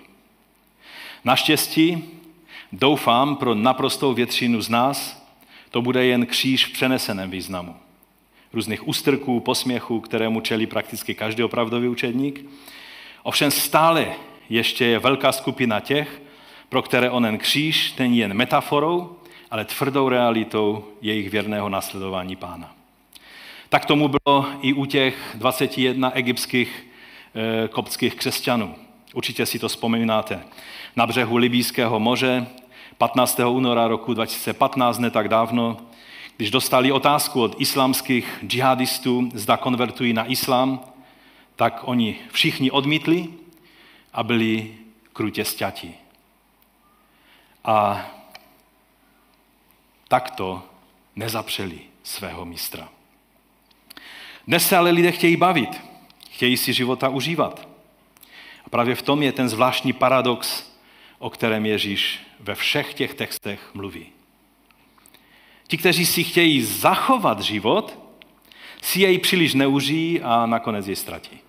Naštěstí, doufám, pro naprostou většinu z nás to bude jen kříž v přeneseném významu. Různých ústrků, posměchů, kterému čelí prakticky každý opravdový učedník. Ovšem stále ještě je velká skupina těch, pro které onen kříž není jen metaforou, ale tvrdou realitou jejich věrného následování pána. Tak tomu bylo i u těch 21 egyptských e, koptských křesťanů. Určitě si to vzpomínáte. Na břehu Libijského moře 15. února roku 2015, ne tak dávno, když dostali otázku od islámských džihadistů, zda konvertují na islám, tak oni všichni odmítli a byli krutě stěti. A takto nezapřeli svého mistra. Dnes se ale lidé chtějí bavit, chtějí si života užívat. A právě v tom je ten zvláštní paradox, o kterém Ježíš ve všech těch textech mluví. Ti, kteří si chtějí zachovat život, si jej příliš neužijí a nakonec jej ztratí.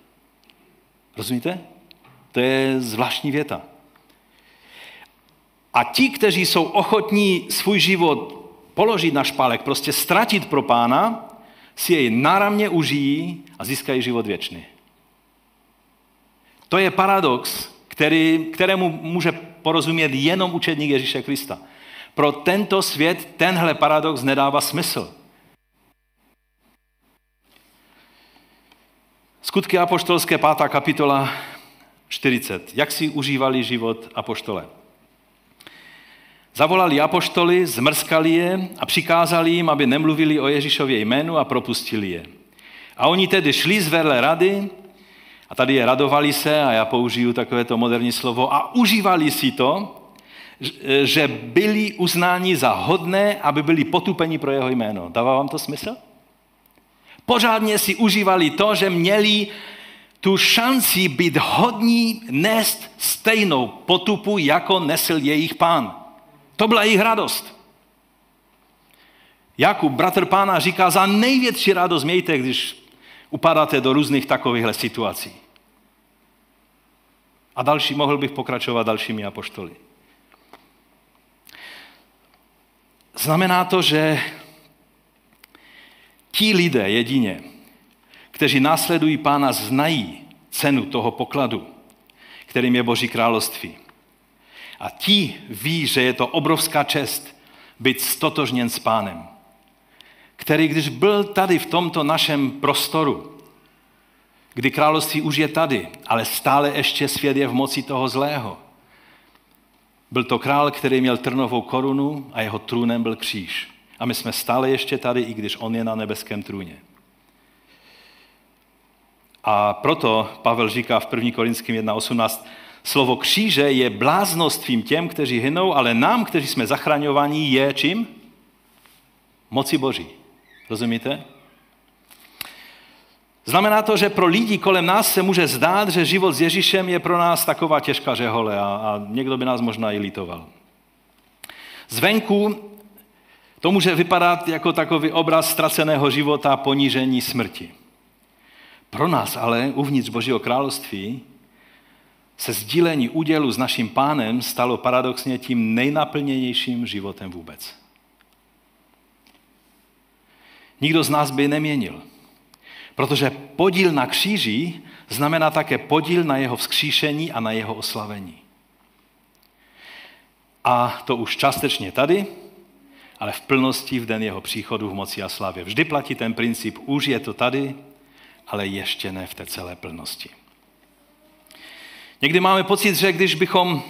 Rozumíte? To je zvláštní věta. A ti, kteří jsou ochotní svůj život položit na špálek, prostě ztratit pro pána, si jej náramně užijí a získají život věčný. To je paradox, který, kterému může porozumět jenom učedník Ježíše Krista. Pro tento svět tenhle paradox nedává smysl. Skutky apoštolské 5. kapitola 40. Jak si užívali život apoštole? Zavolali apoštoly, zmrskali je a přikázali jim, aby nemluvili o Ježíšově jménu a propustili je. A oni tedy šli z verle rady, a tady je radovali se, a já použiju takovéto moderní slovo, a užívali si to, že byli uznáni za hodné, aby byli potupeni pro jeho jméno. Dává vám to smysl? Pořádně si užívali to, že měli tu šanci být hodní nést stejnou potupu, jako nesl jejich pán. To byla jejich radost. Jakub, bratr pána, říká, za největší radost mějte, když upadáte do různých takovýchhle situací. A další, mohl bych pokračovat dalšími apoštoly. Znamená to, že ti lidé jedině, kteří následují pána, znají cenu toho pokladu, kterým je Boží království. A ti ví, že je to obrovská čest být stotožněn s pánem, který když byl tady v tomto našem prostoru, kdy království už je tady, ale stále ještě svět je v moci toho zlého. Byl to král, který měl trnovou korunu a jeho trůnem byl kříž. A my jsme stále ještě tady, i když on je na nebeském trůně. A proto Pavel říká v 1. Korinském 1.18, slovo kříže je bláznostvím těm, kteří hynou, ale nám, kteří jsme zachraňovaní, je čím? Moci Boží. Rozumíte? Znamená to, že pro lidi kolem nás se může zdát, že život s Ježíšem je pro nás taková těžká řehole a, a někdo by nás možná i lítoval. Zvenku to může vypadat jako takový obraz ztraceného života, ponížení smrti. Pro nás ale uvnitř Božího království se sdílení údělu s naším pánem stalo paradoxně tím nejnaplněnějším životem vůbec. Nikdo z nás by neměnil. Protože podíl na kříži znamená také podíl na jeho vzkříšení a na jeho oslavení. A to už částečně tady, ale v plnosti v den jeho příchodu v moci a slavě. Vždy platí ten princip, už je to tady, ale ještě ne v té celé plnosti. Někdy máme pocit, že když bychom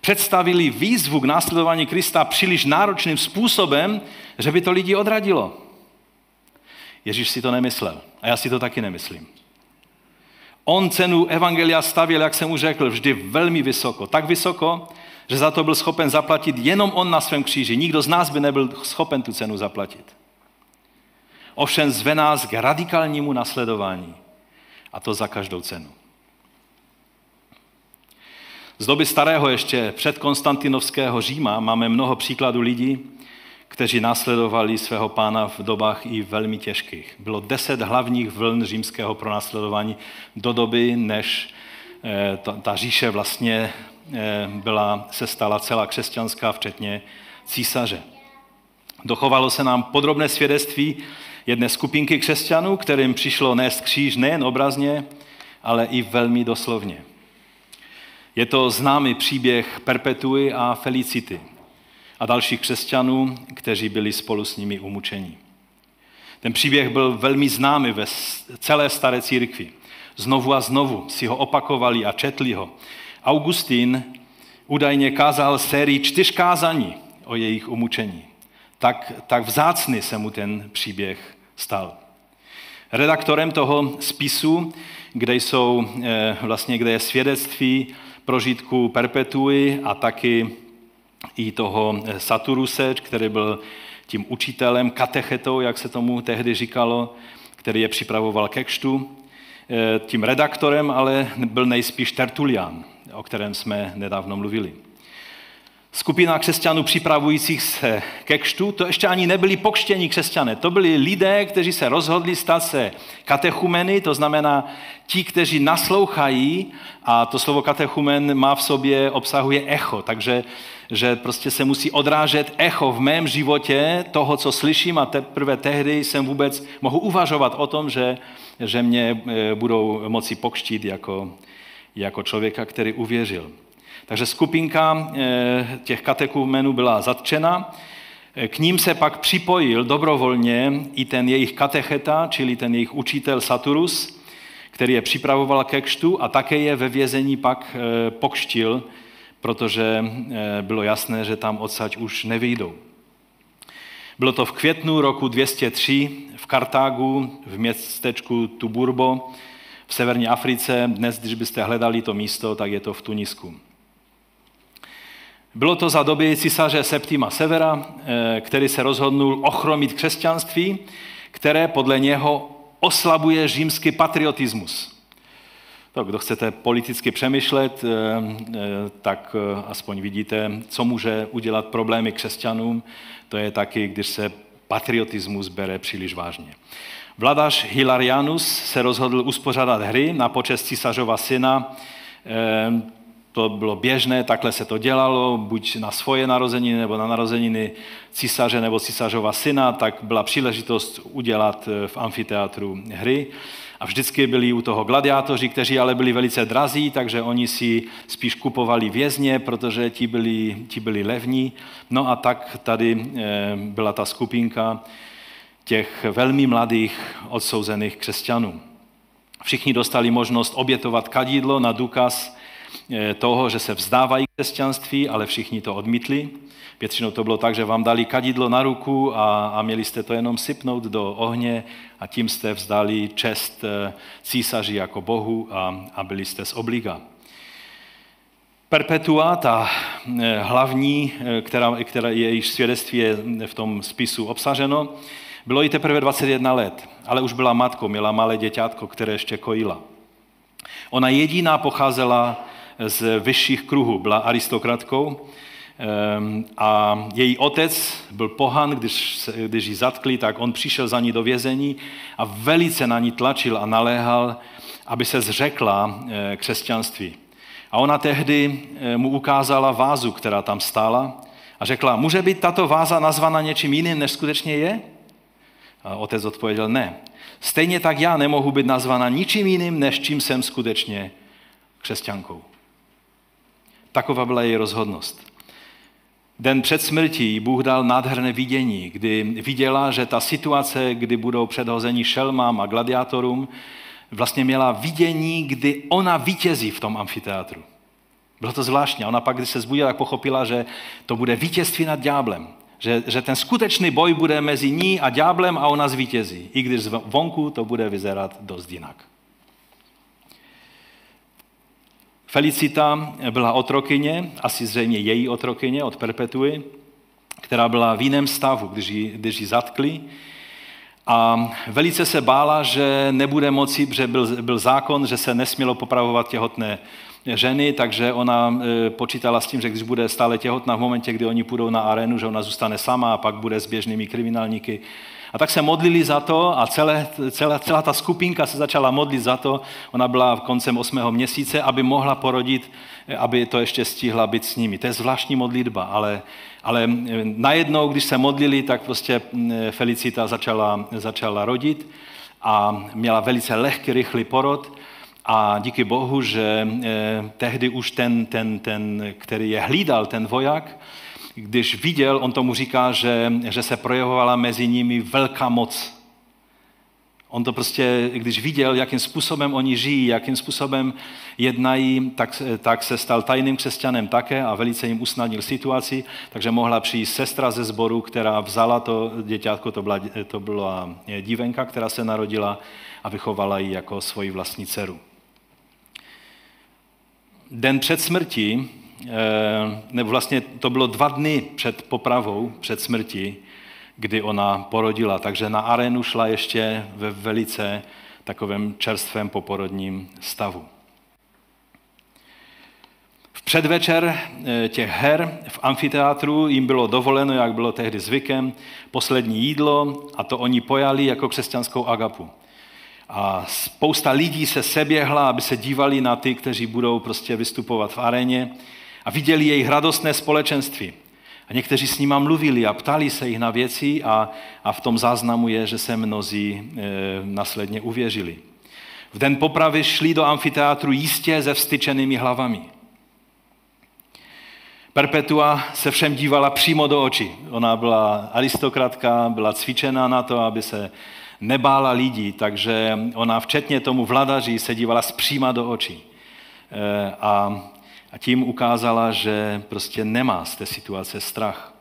představili výzvu k následování Krista příliš náročným způsobem, že by to lidi odradilo. Ježíš si to nemyslel. A já si to taky nemyslím. On cenu Evangelia stavěl, jak jsem už řekl, vždy velmi vysoko. Tak vysoko, že za to byl schopen zaplatit jenom on na svém kříži. Nikdo z nás by nebyl schopen tu cenu zaplatit. Ovšem zve nás k radikálnímu nasledování. A to za každou cenu. Z doby starého ještě před Konstantinovského Říma máme mnoho příkladů lidí, kteří následovali svého pána v dobách i velmi těžkých. Bylo deset hlavních vln římského pronásledování do doby, než eh, ta, říše vlastně eh, byla, se stala celá křesťanská, včetně císaře. Dochovalo se nám podrobné svědectví jedné skupinky křesťanů, kterým přišlo nést kříž nejen obrazně, ale i velmi doslovně. Je to známý příběh Perpetuy a Felicity – a dalších křesťanů, kteří byli spolu s nimi umučeni. Ten příběh byl velmi známý ve celé staré církvi. Znovu a znovu si ho opakovali a četli ho. Augustín údajně kázal sérii čtyř kázaní o jejich umučení. Tak, tak vzácný se mu ten příběh stal. Redaktorem toho spisu, kde, jsou, eh, vlastně, kde je svědectví prožitku perpetuji a taky i toho eh, Saturuse, který byl tím učitelem, katechetou, jak se tomu tehdy říkalo, který je připravoval ke kštu. Eh, tím redaktorem ale byl nejspíš Tertulian, o kterém jsme nedávno mluvili. Skupina křesťanů připravujících se ke kštu, to ještě ani nebyli pokštění křesťané, to byli lidé, kteří se rozhodli stát se katechumeny, to znamená ti, kteří naslouchají, a to slovo katechumen má v sobě, obsahuje echo, takže že prostě se musí odrážet echo v mém životě toho, co slyším a teprve tehdy jsem vůbec mohu uvažovat o tom, že, že mě e, budou moci pokštít jako, jako člověka, který uvěřil. Takže skupinka e, těch katekumenů byla zatčena, e, k ním se pak připojil dobrovolně i ten jejich katecheta, čili ten jejich učitel Saturus, který je připravoval ke kštu a také je ve vězení pak pokštil, protože bylo jasné, že tam odsaď už nevyjdou. Bylo to v květnu roku 203 v Kartágu, v městečku Tuburbo, v severní Africe. Dnes, když byste hledali to místo, tak je to v Tunisku. Bylo to za doby císaře Septima Severa, eh, který se rozhodnul ochromit křesťanství, které podle něho oslabuje římský patriotismus. To, kdo chcete politicky přemýšlet, eh, eh, tak aspoň vidíte, co může udělat problémy křesťanům. To je taky, když se patriotismus bere příliš vážně. Vladař Hilarianus se rozhodl uspořádat hry na počest císařova syna. To bylo běžné, takhle se to dělalo, buď na svoje narozeniny nebo na narozeniny císaře nebo císařova syna, tak byla příležitost udělat eh, v amfiteátru hry. A vždycky byli u toho gladiátoři, kteří ale byli velice drazí, takže oni si spíš kupovali vězně, protože ti byli, ti byli levní. No a tak tady eh, byla ta skupinka těch velmi mladých odsouzených křesťanů. Všichni dostali možnost obětovat kadidlo na důkaz toho, že se vzdávají křesťanství, ale všichni to odmítli. Většinou to bylo tak, že vám dali kadidlo na ruku a, a měli jste to jenom sypnout do ohně a tím jste vzdali čest eh, císaři jako bohu a, a byli jste z obliga. Perpetua, ta eh, hlavní, která, která jejíž svědectví je v tom spisu obsaženo, bylo jí teprve 21 let, ale už byla matkou, měla malé děťátko, které ještě kojila. Ona jediná pocházela z vyšších kruhů, byla aristokratkou ehm, a její otec byl pohan, když, když ji zatkli, tak on přišel za ní do vězení a velice na ní tlačil a naléhal, aby se zřekla eh, křesťanství. A ona tehdy eh, mu ukázala vázu, která tam stála a řekla, může být tato váza nazvána něčím jiným, než skutečně je? A otec odpověděl, ne. Stejně tak já nemohu být nazvána ničím jiným, než čím jsem skutečně křesťankou. Taková byla její rozhodnost. Den před smrtí Bůh dal nádherné vidění, kdy viděla, že ta situace, kdy budou předhození šelmám a gladiátorům, vlastně měla vidění, kdy ona vítězí v tom amfiteátru. Bylo to zvláštní. Ona pak, když se zbudila, tak pochopila, že to bude vítězství nad ďáblem. Že, že ten skutečný boj bude mezi ní a ďáblem a ona zvítězí. I když vonku to bude vyzerat dost jinak. Felicita byla otrokyně, asi zřejmě její otrokyně od Perpetuy, která byla v jiném stavu, když ji, když ji zatkli. A velice se bála, že nebude moci, protože byl, byl zákon, že se nesmělo popravovat těhotné ženy, takže ona e, počítala s tím, že když bude stále těhotná v momentě, kdy oni půjdou na arénu, že ona zůstane sama a pak bude s běžnými kriminálníky. A tak se modlili za to a celé, celá, celá ta skupinka se začala modlit za to. Ona byla v koncem osmého měsíce, aby mohla porodit, aby to ještě stihla být s nimi. To je zvláštní modlitba, ale, ale e, najednou, když se modlili, tak prostě Felicita začala, začala rodit a měla velice lehký, rychlý porod a díky Bohu, že eh, tehdy už ten, ten, ten, který je hlídal, ten voják, když viděl, on tomu říká, že, že se projevovala mezi nimi velká moc. On to prostě, když viděl, jakým způsobem oni žijí, jakým způsobem jednají, tak, tak se stal tajným křesťanem také a velice jim usnadnil situaci, takže mohla přijít sestra ze sboru, která vzala to děťátko, to byla, to byla dívenka, která se narodila a vychovala ji jako svoji vlastní dceru den před smrtí, nebo vlastně to bylo dva dny před popravou, před smrtí, kdy ona porodila. Takže na arénu šla ještě ve velice takovém čerstvém poporodním stavu. V předvečer eh, těch her v amfiteátru jim bylo dovoleno, jak bylo tehdy zvykem, poslední jídlo a to oni pojali jako křesťanskou agapu. A spousta lidí se seběhla, aby se dívali na ty, kteří budou prostě vystupovat v aréně a viděli jejich radostné společenství. A někteří s nima mluvili a ptali se jich na věci a, a v tom záznamu je, že se mnozí e, následně uvěřili. V den popravy šli do amfiteátru jistě se vstyčenými hlavami. Perpetua se všem dívala přímo do očí. Ona byla aristokratka, byla cvičená na to, aby se nebála lidí, takže ona včetně tomu vladaři se dívala zpříma do očí. Eh, a, a tím ukázala, že prostě nemá z té situace strach.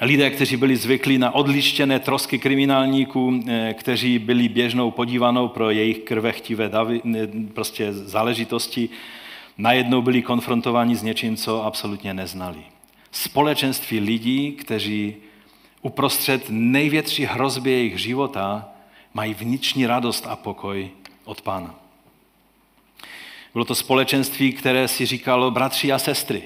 Lidé, kteří byli zvyklí na odlištěné trosky kriminálníků, eh, kteří byli běžnou podívanou pro jejich krvechtivé davy, prostě záležitosti, najednou byli konfrontováni s něčím, co absolutně neznali. Společenství lidí, kteří uprostřed největší hrozby jejich života mají vnitřní radost a pokoj od Pána. Bylo to společenství, které si říkalo bratři a sestry.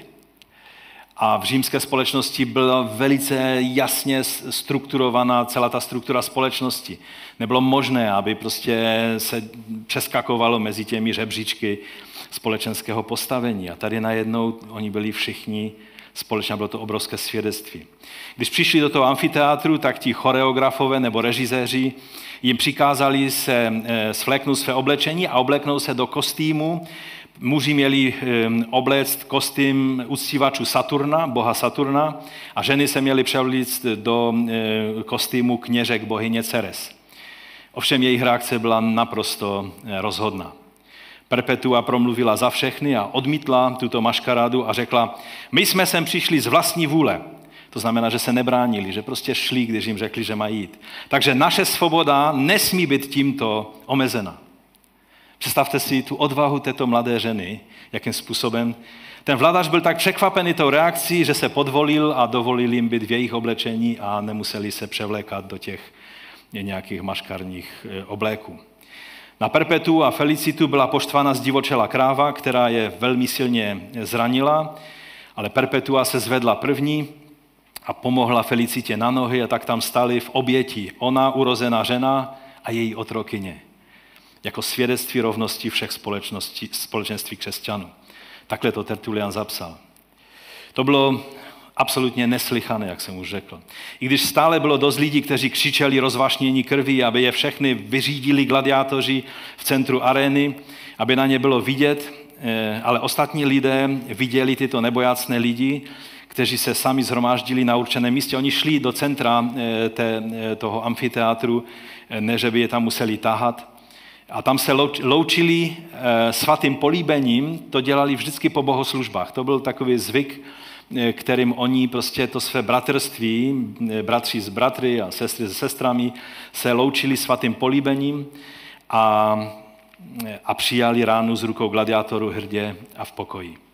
A v římské společnosti byla velice jasně strukturovaná celá ta struktura společnosti. Nebylo možné, aby prostě se přeskakovalo mezi těmi žebříčky společenského postavení. A tady najednou oni byli všichni společně, bylo to obrovské svědectví. Když přišli do toho amfiteátru, tak ti choreografové nebo režiséři jim přikázali se eh, svléknout své oblečení a obleknout se do kostýmu. Muži měli eh, obléct kostým uctívačů Saturna, boha Saturna, a ženy se měly převlíct do eh, kostýmu kněžek bohyně Ceres. Ovšem jejich reakce byla naprosto rozhodná. Perpetua promluvila za všechny a odmítla tuto maškarádu a řekla, my jsme sem přišli z vlastní vůle. To znamená, že se nebránili, že prostě šli, když jim řekli, že mají jít. Takže naše svoboda nesmí být tímto omezena. Představte si tu odvahu této mladé ženy, jakým způsobem. Ten vladař byl tak překvapený tou reakcí, že se podvolil a dovolil jim být v jejich oblečení a nemuseli se převlékat do těch nějakých maškarních eh, obléků. Na Perpetu a Felicitu byla poštvána zdivočela kráva, která je velmi silně zranila, ale Perpetua se zvedla první a pomohla Felicitě na nohy a tak tam stali v oběti ona, urozená žena a její otrokyně. Jako svědectví rovnosti všech společenství křesťanů. Takhle to Tertulian zapsal. To bylo absolutně neslychané, jak jsem už řekl. I když stále bylo dost lidí, kteří křičeli rozvašnění krví, aby je všechny vyřídili gladiátoři v centru arény, aby na ně bylo vidět, eh, ale ostatní lidé viděli tyto nebojácné lidi, kteří se sami zhromáždili na určeném místě. Oni šli do centra eh, té, eh, toho amfiteátru, ne že by je tam museli tahat. A tam se loučili svatým políbením, to dělali vždycky po bohoslužbách. To byl takový zvyk Eh, kterým oni prostě to své bratrství, eh, bratři s bratry a sestry se sestrami, se loučili svatým políbením a, eh, a přijali ránu z rukou gladiátoru hrdě a v pokoji.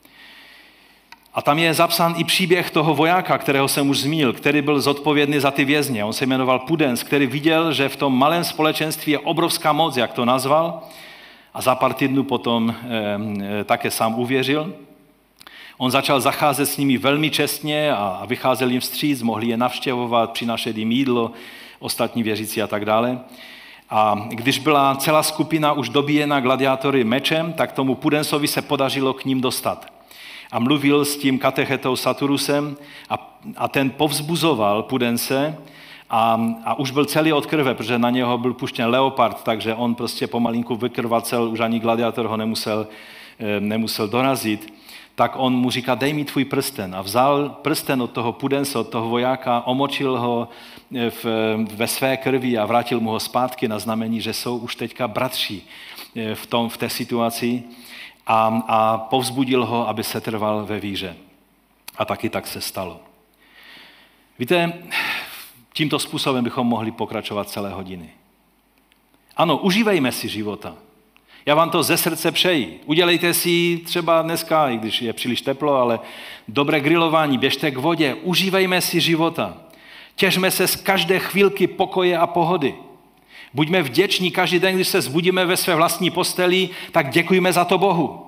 A tam je zapsán i příběh toho vojáka, kterého jsem už zmínil, který byl zodpovědný za ty vězně. On se jmenoval Pudens, který viděl, že v tom malém společenství je obrovská moc, jak to nazval, a za pár týdnů potom e, také sám uvěřil. On začal zacházet s nimi velmi čestně a vycházel jim vstříc, mohli je navštěvovat, přinašet jim jídlo, ostatní věřící a tak dále. A když byla celá skupina už dobíjena gladiátory mečem, tak tomu Pudensovi se podařilo k ním dostat. A mluvil s tím katechetou Saturusem a, a ten povzbuzoval Pudense a, a už byl celý od krve, protože na něho byl puštěn leopard, takže on prostě pomalinku vykrvacel, už ani gladiátor ho nemusel, eh, nemusel dorazit tak on mu říká, dej mi tvůj prsten. A vzal prsten od toho pudense, od toho vojáka, omočil ho eh, v, ve své krvi a vrátil mu ho zpátky na znamení, že jsou už teďka bratři eh, v, tom, v té situaci a, a povzbudil ho, aby se trval ve víře. A taky tak se stalo. Víte, tímto způsobem bychom mohli pokračovat celé hodiny. Ano, užívejme si života. Já vám to ze srdce přeji. Udělejte si třeba dneska, i když je příliš teplo, ale dobré grilování, běžte k vodě, užívejme si života. Těžme se z každé chvílky pokoje a pohody. Buďme vděční každý den, když se zbudíme ve své vlastní posteli, tak děkujme za to Bohu.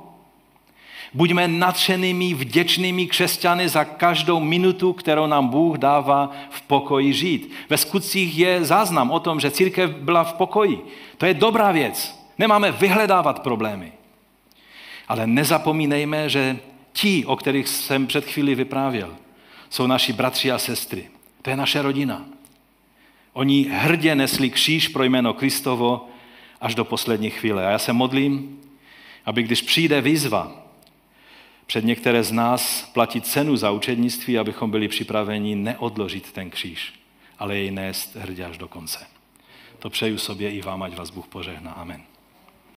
Buďme nadšenými, vděčnými křesťany za každou minutu, kterou nám Bůh dává v pokoji žít. Ve skutcích je záznam o tom, že církev byla v pokoji. To je dobrá věc. Nemáme vyhledávat problémy. Ale nezapomínejme, že ti, o kterých jsem před chvíli vyprávěl, jsou naši bratři a sestry. To je naše rodina. Oni hrdě nesli kříž pro jméno Kristovo až do poslední chvíle. A já se modlím, aby když přijde výzva před některé z nás platit cenu za učednictví, abychom byli připraveni neodložit ten kříž, ale jej nést hrdě až do konce. To přeju sobě i vám, ať vás Bůh požehná. Amen.